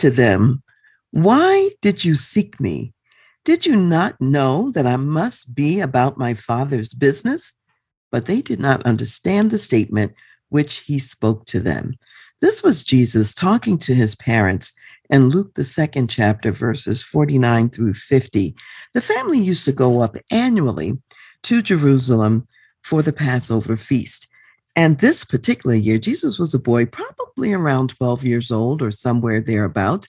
To them, Why did you seek me? Did you not know that I must be about my Father's business? But they did not understand the statement which he spoke to them. This was Jesus talking to his parents in Luke, the second chapter, verses 49 through 50. The family used to go up annually to Jerusalem for the Passover feast. And this particular year, Jesus was a boy, probably around 12 years old or somewhere thereabout.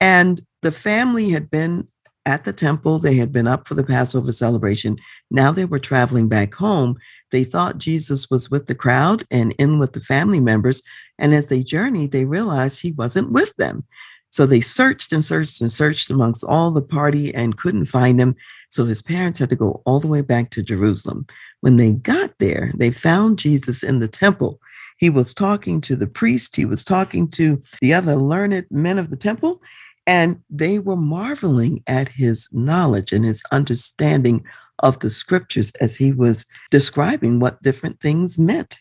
And the family had been at the temple, they had been up for the Passover celebration. Now they were traveling back home. They thought Jesus was with the crowd and in with the family members. And as they journeyed, they realized he wasn't with them. So they searched and searched and searched amongst all the party and couldn't find him. So his parents had to go all the way back to Jerusalem. When they got there, they found Jesus in the temple. He was talking to the priest, he was talking to the other learned men of the temple, and they were marveling at his knowledge and his understanding of the scriptures as he was describing what different things meant.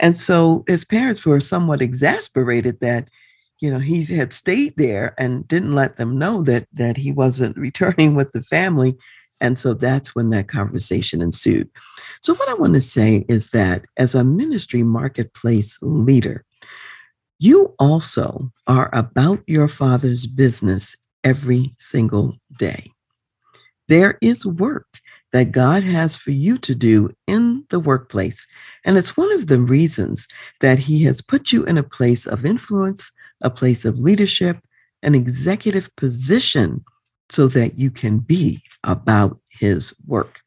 And so his parents were somewhat exasperated that you know he had stayed there and didn't let them know that that he wasn't returning with the family and so that's when that conversation ensued. So, what I want to say is that as a ministry marketplace leader, you also are about your father's business every single day. There is work that God has for you to do in the workplace. And it's one of the reasons that He has put you in a place of influence, a place of leadership, an executive position so that you can be about his work.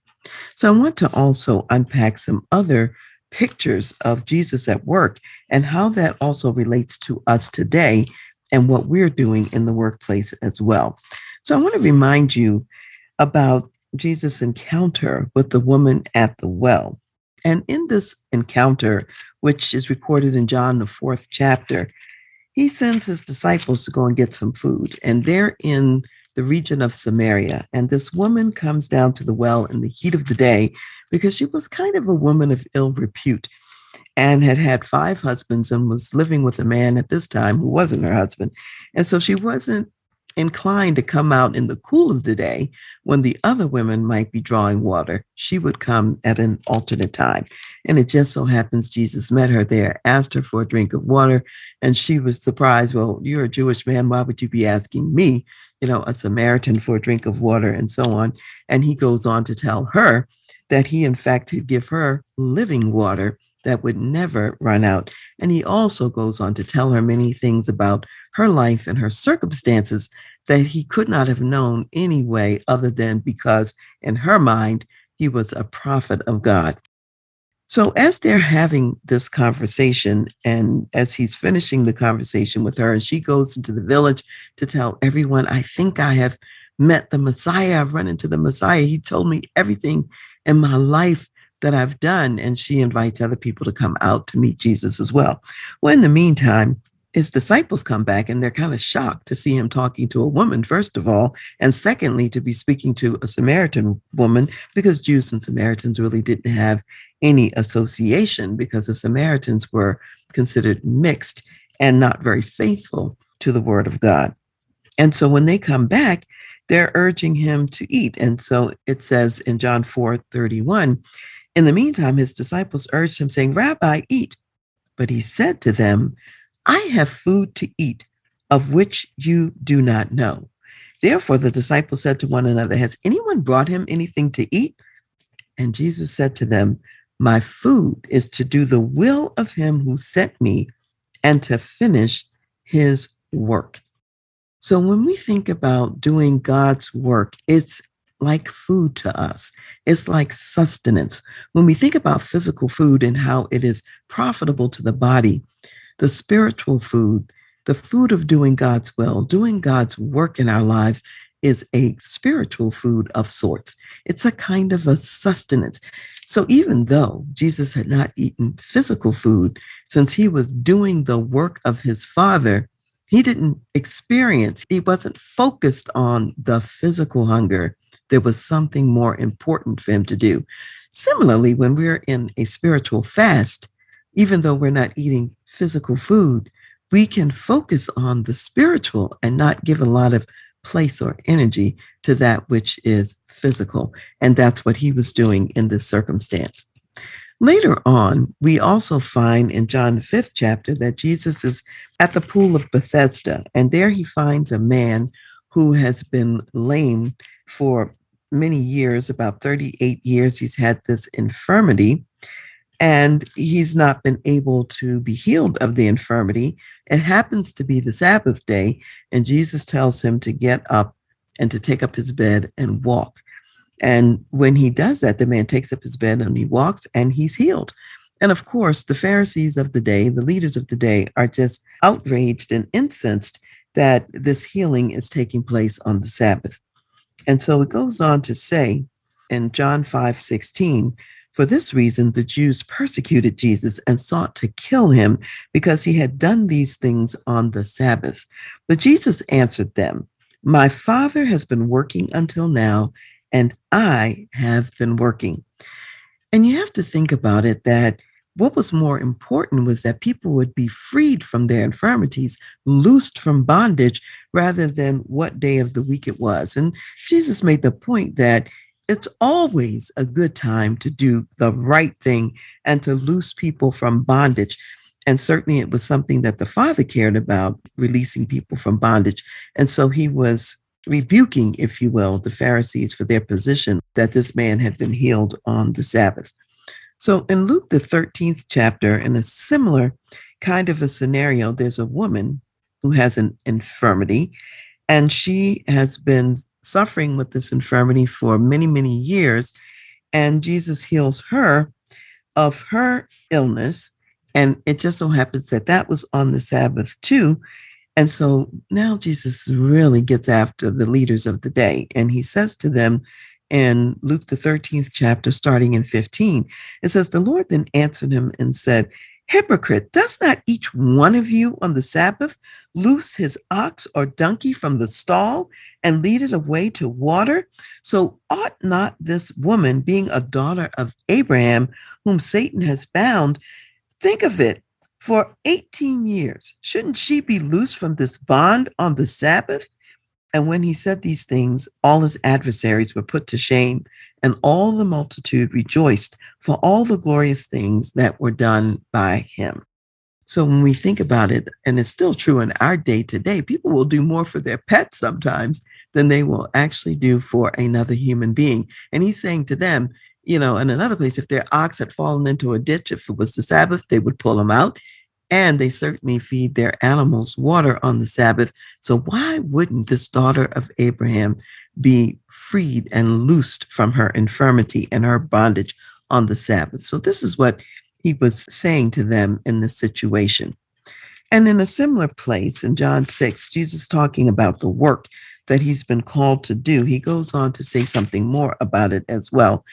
So I want to also unpack some other pictures of Jesus at work and how that also relates to us today and what we're doing in the workplace as well. So I want to remind you about Jesus' encounter with the woman at the well. And in this encounter, which is recorded in John, the fourth chapter, he sends his disciples to go and get some food. And they're in the region of Samaria. And this woman comes down to the well in the heat of the day because she was kind of a woman of ill repute and had had five husbands and was living with a man at this time who wasn't her husband. And so she wasn't inclined to come out in the cool of the day when the other women might be drawing water. She would come at an alternate time. And it just so happens Jesus met her there, asked her for a drink of water, and she was surprised. Well, you're a Jewish man. Why would you be asking me? you know, a Samaritan for a drink of water and so on. And he goes on to tell her that he, in fact, would give her living water that would never run out. And he also goes on to tell her many things about her life and her circumstances that he could not have known anyway, other than because in her mind, he was a prophet of God. So, as they're having this conversation, and as he's finishing the conversation with her, and she goes into the village to tell everyone, I think I have met the Messiah. I've run into the Messiah. He told me everything in my life that I've done. And she invites other people to come out to meet Jesus as well. Well, in the meantime, his disciples come back and they're kind of shocked to see him talking to a woman, first of all, and secondly, to be speaking to a Samaritan woman, because Jews and Samaritans really didn't have any association because the Samaritans were considered mixed and not very faithful to the word of God. And so when they come back, they're urging him to eat. And so it says in John 4 31, in the meantime, his disciples urged him, saying, Rabbi, eat. But he said to them, I have food to eat of which you do not know. Therefore, the disciples said to one another, Has anyone brought him anything to eat? And Jesus said to them, My food is to do the will of him who sent me and to finish his work. So when we think about doing God's work, it's like food to us. It's like sustenance. When we think about physical food and how it is profitable to the body, the spiritual food The food of doing God's will, doing God's work in our lives is a spiritual food of sorts. It's a kind of a sustenance. So even though Jesus had not eaten physical food, since he was doing the work of his Father, he didn't experience, he wasn't focused on the physical hunger. There was something more important for him to do. Similarly, when we're in a spiritual fast, even though we're not eating physical food, we can focus on the spiritual and not give a lot of place or energy to that which is physical. And that's what he was doing in this circumstance. Later on, we also find in John fifth chapter that Jesus is at the pool of Bethesda, and there he finds a man who has been lame for many years, about 38 years. He's had this infirmity, and he's not been able to be healed of the infirmity. It happens to be the Sabbath day, and Jesus tells him to get up and to take up his bed and walk. And when he does that, the man takes up his bed and he walks and he's healed. And of course, the Pharisees of the day, the leaders of the day, are just outraged and incensed that this healing is taking place on the Sabbath. And so it goes on to say in John 5 16, for this reason, the Jews persecuted Jesus and sought to kill him because he had done these things on the Sabbath. But Jesus answered them, My Father has been working until now, and I have been working. And you have to think about it that what was more important was that people would be freed from their infirmities, loosed from bondage, rather than what day of the week it was. And Jesus made the point that it's always a good time to do the right thing and to loose people from bondage. And certainly it was something that the Father cared about, releasing people from bondage. And so he was rebuking, if you will, the Pharisees for their position that this man had been healed on the Sabbath. So in Luke, the 13th chapter, in a similar kind of a scenario, there's a woman who has an infirmity, and she has been suffering with this infirmity for many, many years. And Jesus heals her of her illness. And it just so happens that that was on the Sabbath too. And so now Jesus really gets after the leaders of the day. And he says to them in Luke, the 13th chapter, starting in 15, it says, The Lord then answered him and said, Hypocrite, does not each one of you on the Sabbath loose his ox or donkey from the stall and lead it away to water? So ought not this woman, being a daughter of Abraham, whom Satan has bound, think of it, for 18 years. Shouldn't she be loosed from this bond on the Sabbath? And when he said these things, all his adversaries were put to shame, and all the multitude rejoiced for all the glorious things that were done by him. So when we think about it, and it's still true in our day to day, people will do more for their pets sometimes than they will actually do for another human being. And he's saying to them, you know, in another place, if their ox had fallen into a ditch, if it was the Sabbath, they would pull him out. And they certainly feed their animals water on the Sabbath. So why wouldn't this daughter of Abraham be freed and loosed from her infirmity and her bondage on the Sabbath? So this is what he was saying to them in this situation. And in a similar place in John 6, Jesus talking about the work that he's been called to do, he goes on to say something more about it as well.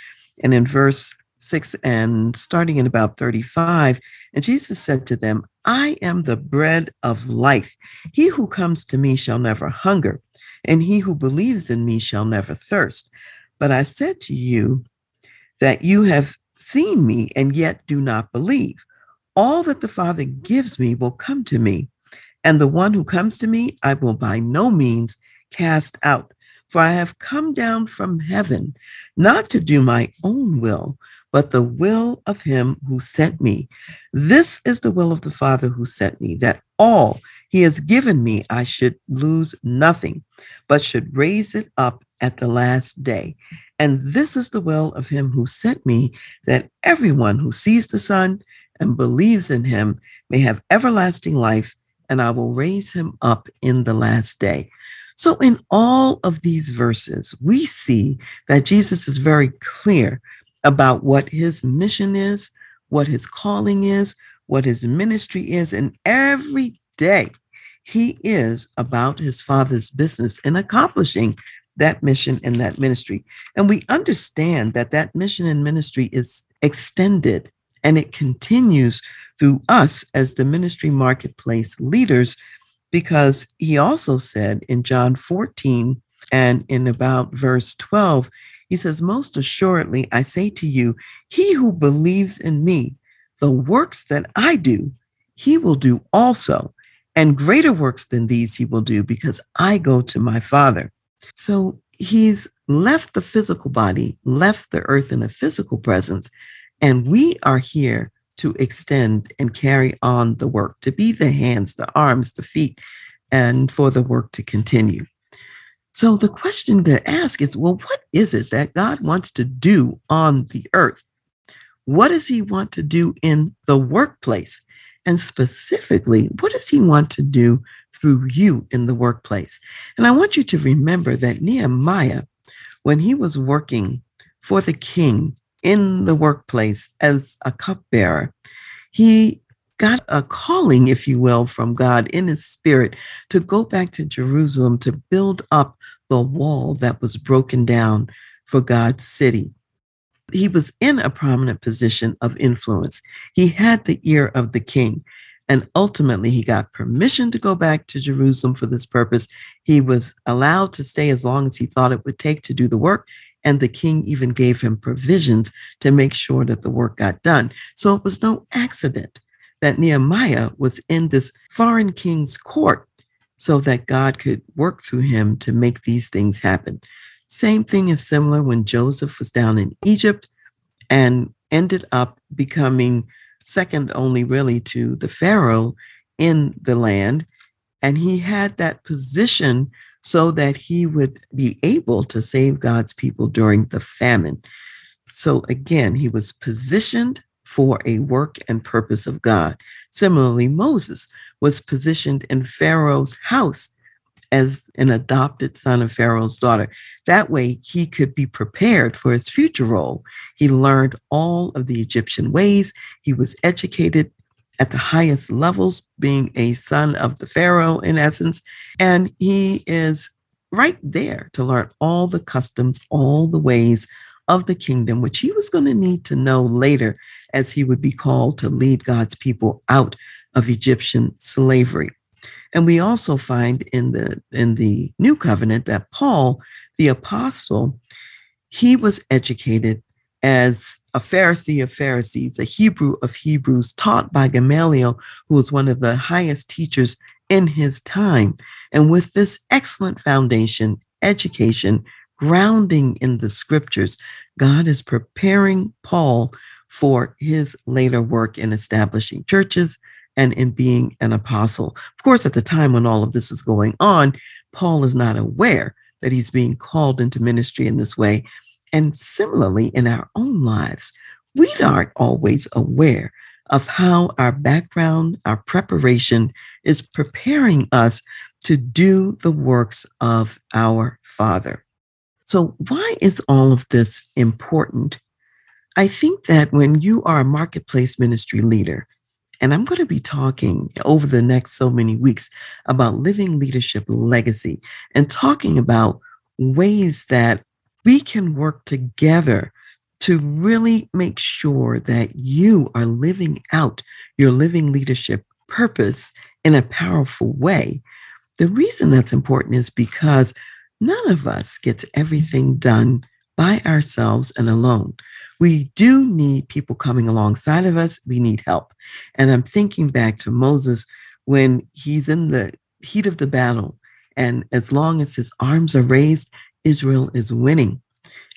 And in verse 6 and starting in about 35, and Jesus said to them, I am the bread of life. He who comes to me shall never hunger, and he who believes in me shall never thirst. But I said to you that you have seen me and yet do not believe. All that the Father gives me will come to me, and the one who comes to me I will by no means cast out. For I have come down from heaven not to do my own will, but the will of him who sent me. This is the will of the Father who sent me, that all he has given me I should lose nothing, but should raise it up at the last day. And this is the will of him who sent me, that everyone who sees the Son and believes in him may have everlasting life, and I will raise him up in the last day. So, in all of these verses, we see that Jesus is very clear about what his mission is, what his calling is, what his ministry is. And every day he is about his father's business in accomplishing that mission and that ministry. And we understand that that mission and ministry is extended and it continues through us as the ministry marketplace leaders, because he also said in John 14 and in about verse 12, he says, Most assuredly, I say to you, he who believes in me, the works that I do, he will do also. And greater works than these he will do because I go to my Father. So he's left the physical body, left the earth in a physical presence, and we are here to extend and carry on the work, to be the hands, the arms, the feet, and for the work to continue. So the question to ask is well, what is it that God wants to do on the earth? What does he want to do in the workplace? And specifically, what does he want to do through you in the workplace? And I want you to remember that Nehemiah, when he was working for the king in the workplace as a cupbearer, he got a calling, if you will, from God in his spirit to go back to Jerusalem to build up the wall that was broken down for God's city. He was in a prominent position of influence. He had the ear of the king. And ultimately, he got permission to go back to Jerusalem for this purpose. He was allowed to stay as long as he thought it would take to do the work. And the king even gave him provisions to make sure that the work got done. So it was no accident that Nehemiah was in this foreign king's court so that God could work through him to make these things happen. Same thing is similar when Joseph was down in Egypt and ended up becoming second only really to the Pharaoh in the land. And he had that position so that he would be able to save God's people during the famine. So again, he was positioned for a work and purpose of God. Similarly, Moses was positioned in Pharaoh's house as an adopted son of Pharaoh's daughter. That way, he could be prepared for his future role. He learned all of the Egyptian ways. He was educated at the highest levels, being a son of the Pharaoh, in essence. And he is right there to learn all the customs, all the ways of the kingdom, which he was going to need to know later as he would be called to lead God's people out of Egyptian slavery. And we also find in the in the new covenant that Paul, the apostle, he was educated as a Pharisee of Pharisees, a Hebrew of Hebrews, taught by Gamaliel, who was one of the highest teachers in his time. And with this excellent foundation, education, grounding in the scriptures, God is preparing Paul for his later work in establishing churches and in being an apostle. Of course, at the time when all of this is going on, Paul is not aware that he's being called into ministry in this way. And similarly, in our own lives, we aren't always aware of how our background, our preparation is preparing us to do the works of our Father. So, why is all of this important? I think that when you are a marketplace ministry leader, and I'm going to be talking over the next so many weeks about living leadership legacy and talking about ways that we can work together to really make sure that you are living out your living leadership purpose in a powerful way. The reason that's important is because none of us gets everything done by ourselves and alone. We do need people coming alongside of us. We need help. And I'm thinking back to Moses when he's in the heat of the battle. And as long as his arms are raised, Israel is winning.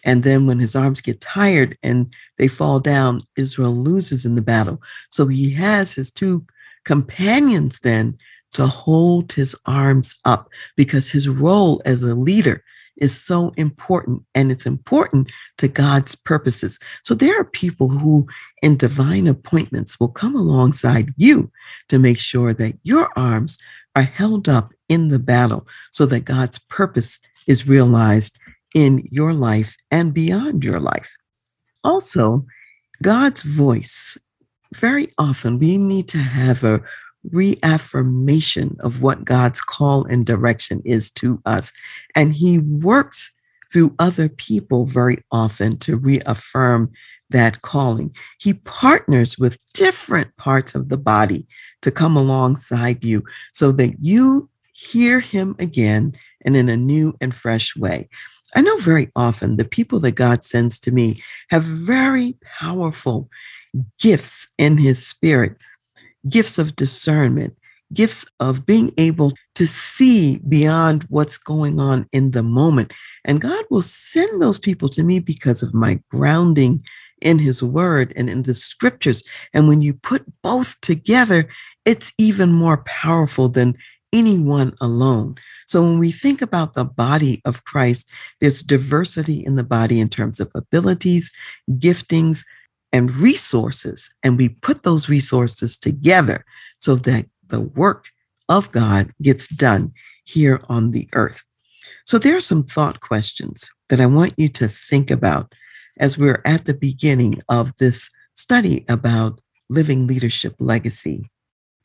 And then when his arms get tired and they fall down, Israel loses in the battle. So he has his two companions then to hold his arms up because his role as a leader is so important and it's important to God's purposes. So there are people who in divine appointments will come alongside you to make sure that your arms are held up in the battle so that God's purpose is realized in your life and beyond your life. Also, God's voice. Very often we need to have a reaffirmation of what God's call and direction is to us. And He works through other people very often to reaffirm that calling. He partners with different parts of the body to come alongside you so that you hear Him again and in a new and fresh way. I know very often the people that God sends to me have very powerful gifts in His Spirit, gifts of discernment, gifts of being able to see beyond what's going on in the moment. And God will send those people to me because of my grounding in His Word and in the scriptures. And when you put both together, it's even more powerful than anyone alone. So when we think about the body of Christ, there's diversity in the body in terms of abilities, giftings, and resources. And we put those resources together so that the work of God gets done here on the earth. So there are some thought questions that I want you to think about as we're at the beginning of this study about living leadership legacy.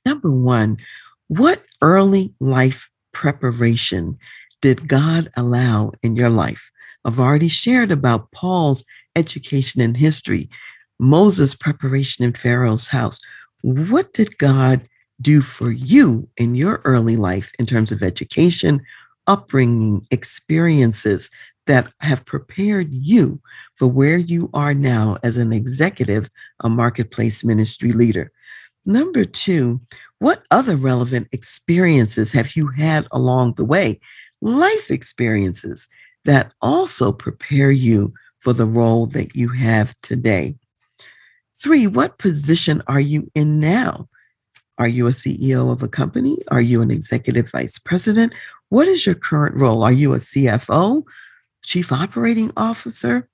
Number one, what early life preparation did God allow in your life? I've already shared about Paul's education and history, Moses' preparation in Pharaoh's house. What did God do for you in your early life in terms of education, upbringing, experiences that have prepared you for where you are now as an executive, a marketplace ministry leader? Number two, what other relevant experiences have you had along the way? Life experiences that also prepare you for the role that you have today. Three, what position are you in now? Are you a CEO of a company? Are you an executive vice president? What is your current role? Are you a CFO, chief operating officer?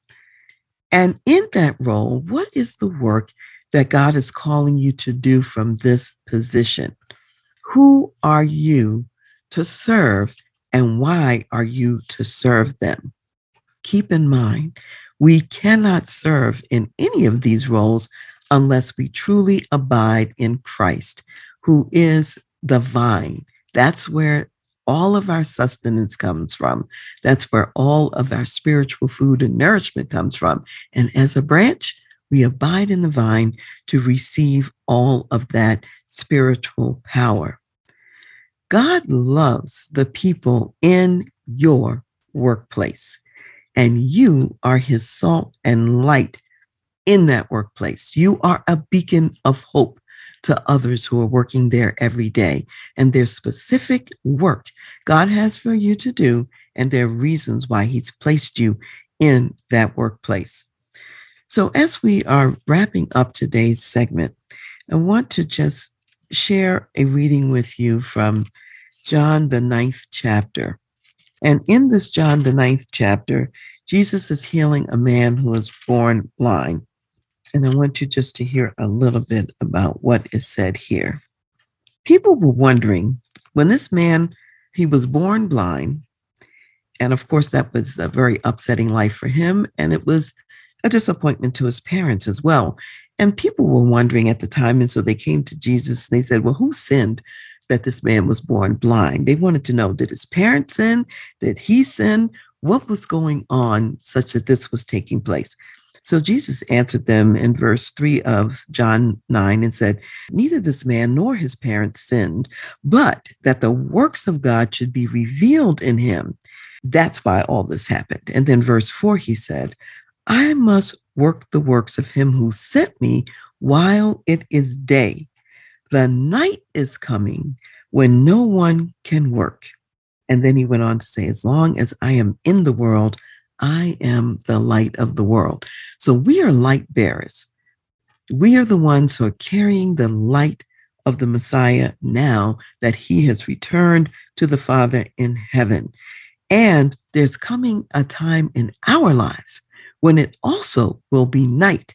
And in that role, what is the work that God is calling you to do from this position. Who are you to serve and why are you to serve them? Keep in mind, we cannot serve in any of these roles unless we truly abide in Christ, who is the vine. That's where all of our sustenance comes from. That's where all of our spiritual food and nourishment comes from. And as a branch, we abide in the vine to receive all of that spiritual power. God loves the people in your workplace, and you are his salt and light in that workplace. You are a beacon of hope to others who are working there every day. And there's specific work God has for you to do, and there are reasons why He's placed you in that workplace. So, as we are wrapping up today's segment, I want to just share a reading with you from John, the ninth chapter. And in this John, the ninth chapter, Jesus is healing a man who was born blind. And I want you just to hear a little bit about what is said here. People were wondering when this man, he was born blind. And of course, that was a very upsetting life for him. And it was a disappointment to his parents as well. And people were wondering at the time. And so they came to Jesus and they said, Well, who sinned that this man was born blind? They wanted to know did his parents sin? Did he sin? What was going on such that this was taking place? So Jesus answered them in verse 3 of John 9 and said, Neither this man nor his parents sinned, but that the works of God should be revealed in him. That's why all this happened. And then verse 4, he said, I must work the works of him who sent me while it is day. The night is coming when no one can work. And then he went on to say, As long as I am in the world, I am the light of the world. So we are light bearers. We are the ones who are carrying the light of the Messiah now that he has returned to the Father in heaven. And there's coming a time in our lives when it also will be night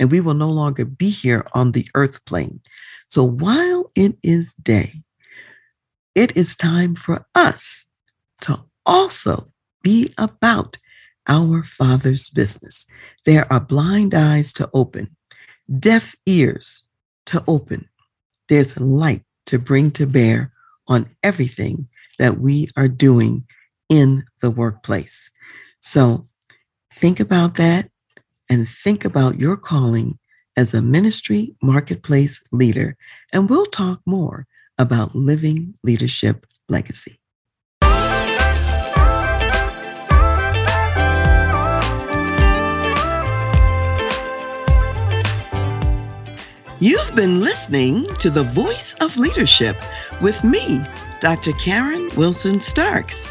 and we will no longer be here on the earth plane. So while it is day, it is time for us to also be about our Father's business. There are blind eyes to open, deaf ears to open. There's light to bring to bear on everything that we are doing in the workplace. So think about that and think about your calling as a ministry marketplace leader. And we'll talk more about living leadership legacy. You've been listening to The Voice of Leadership with me, Dr. Karen Wilson Starks.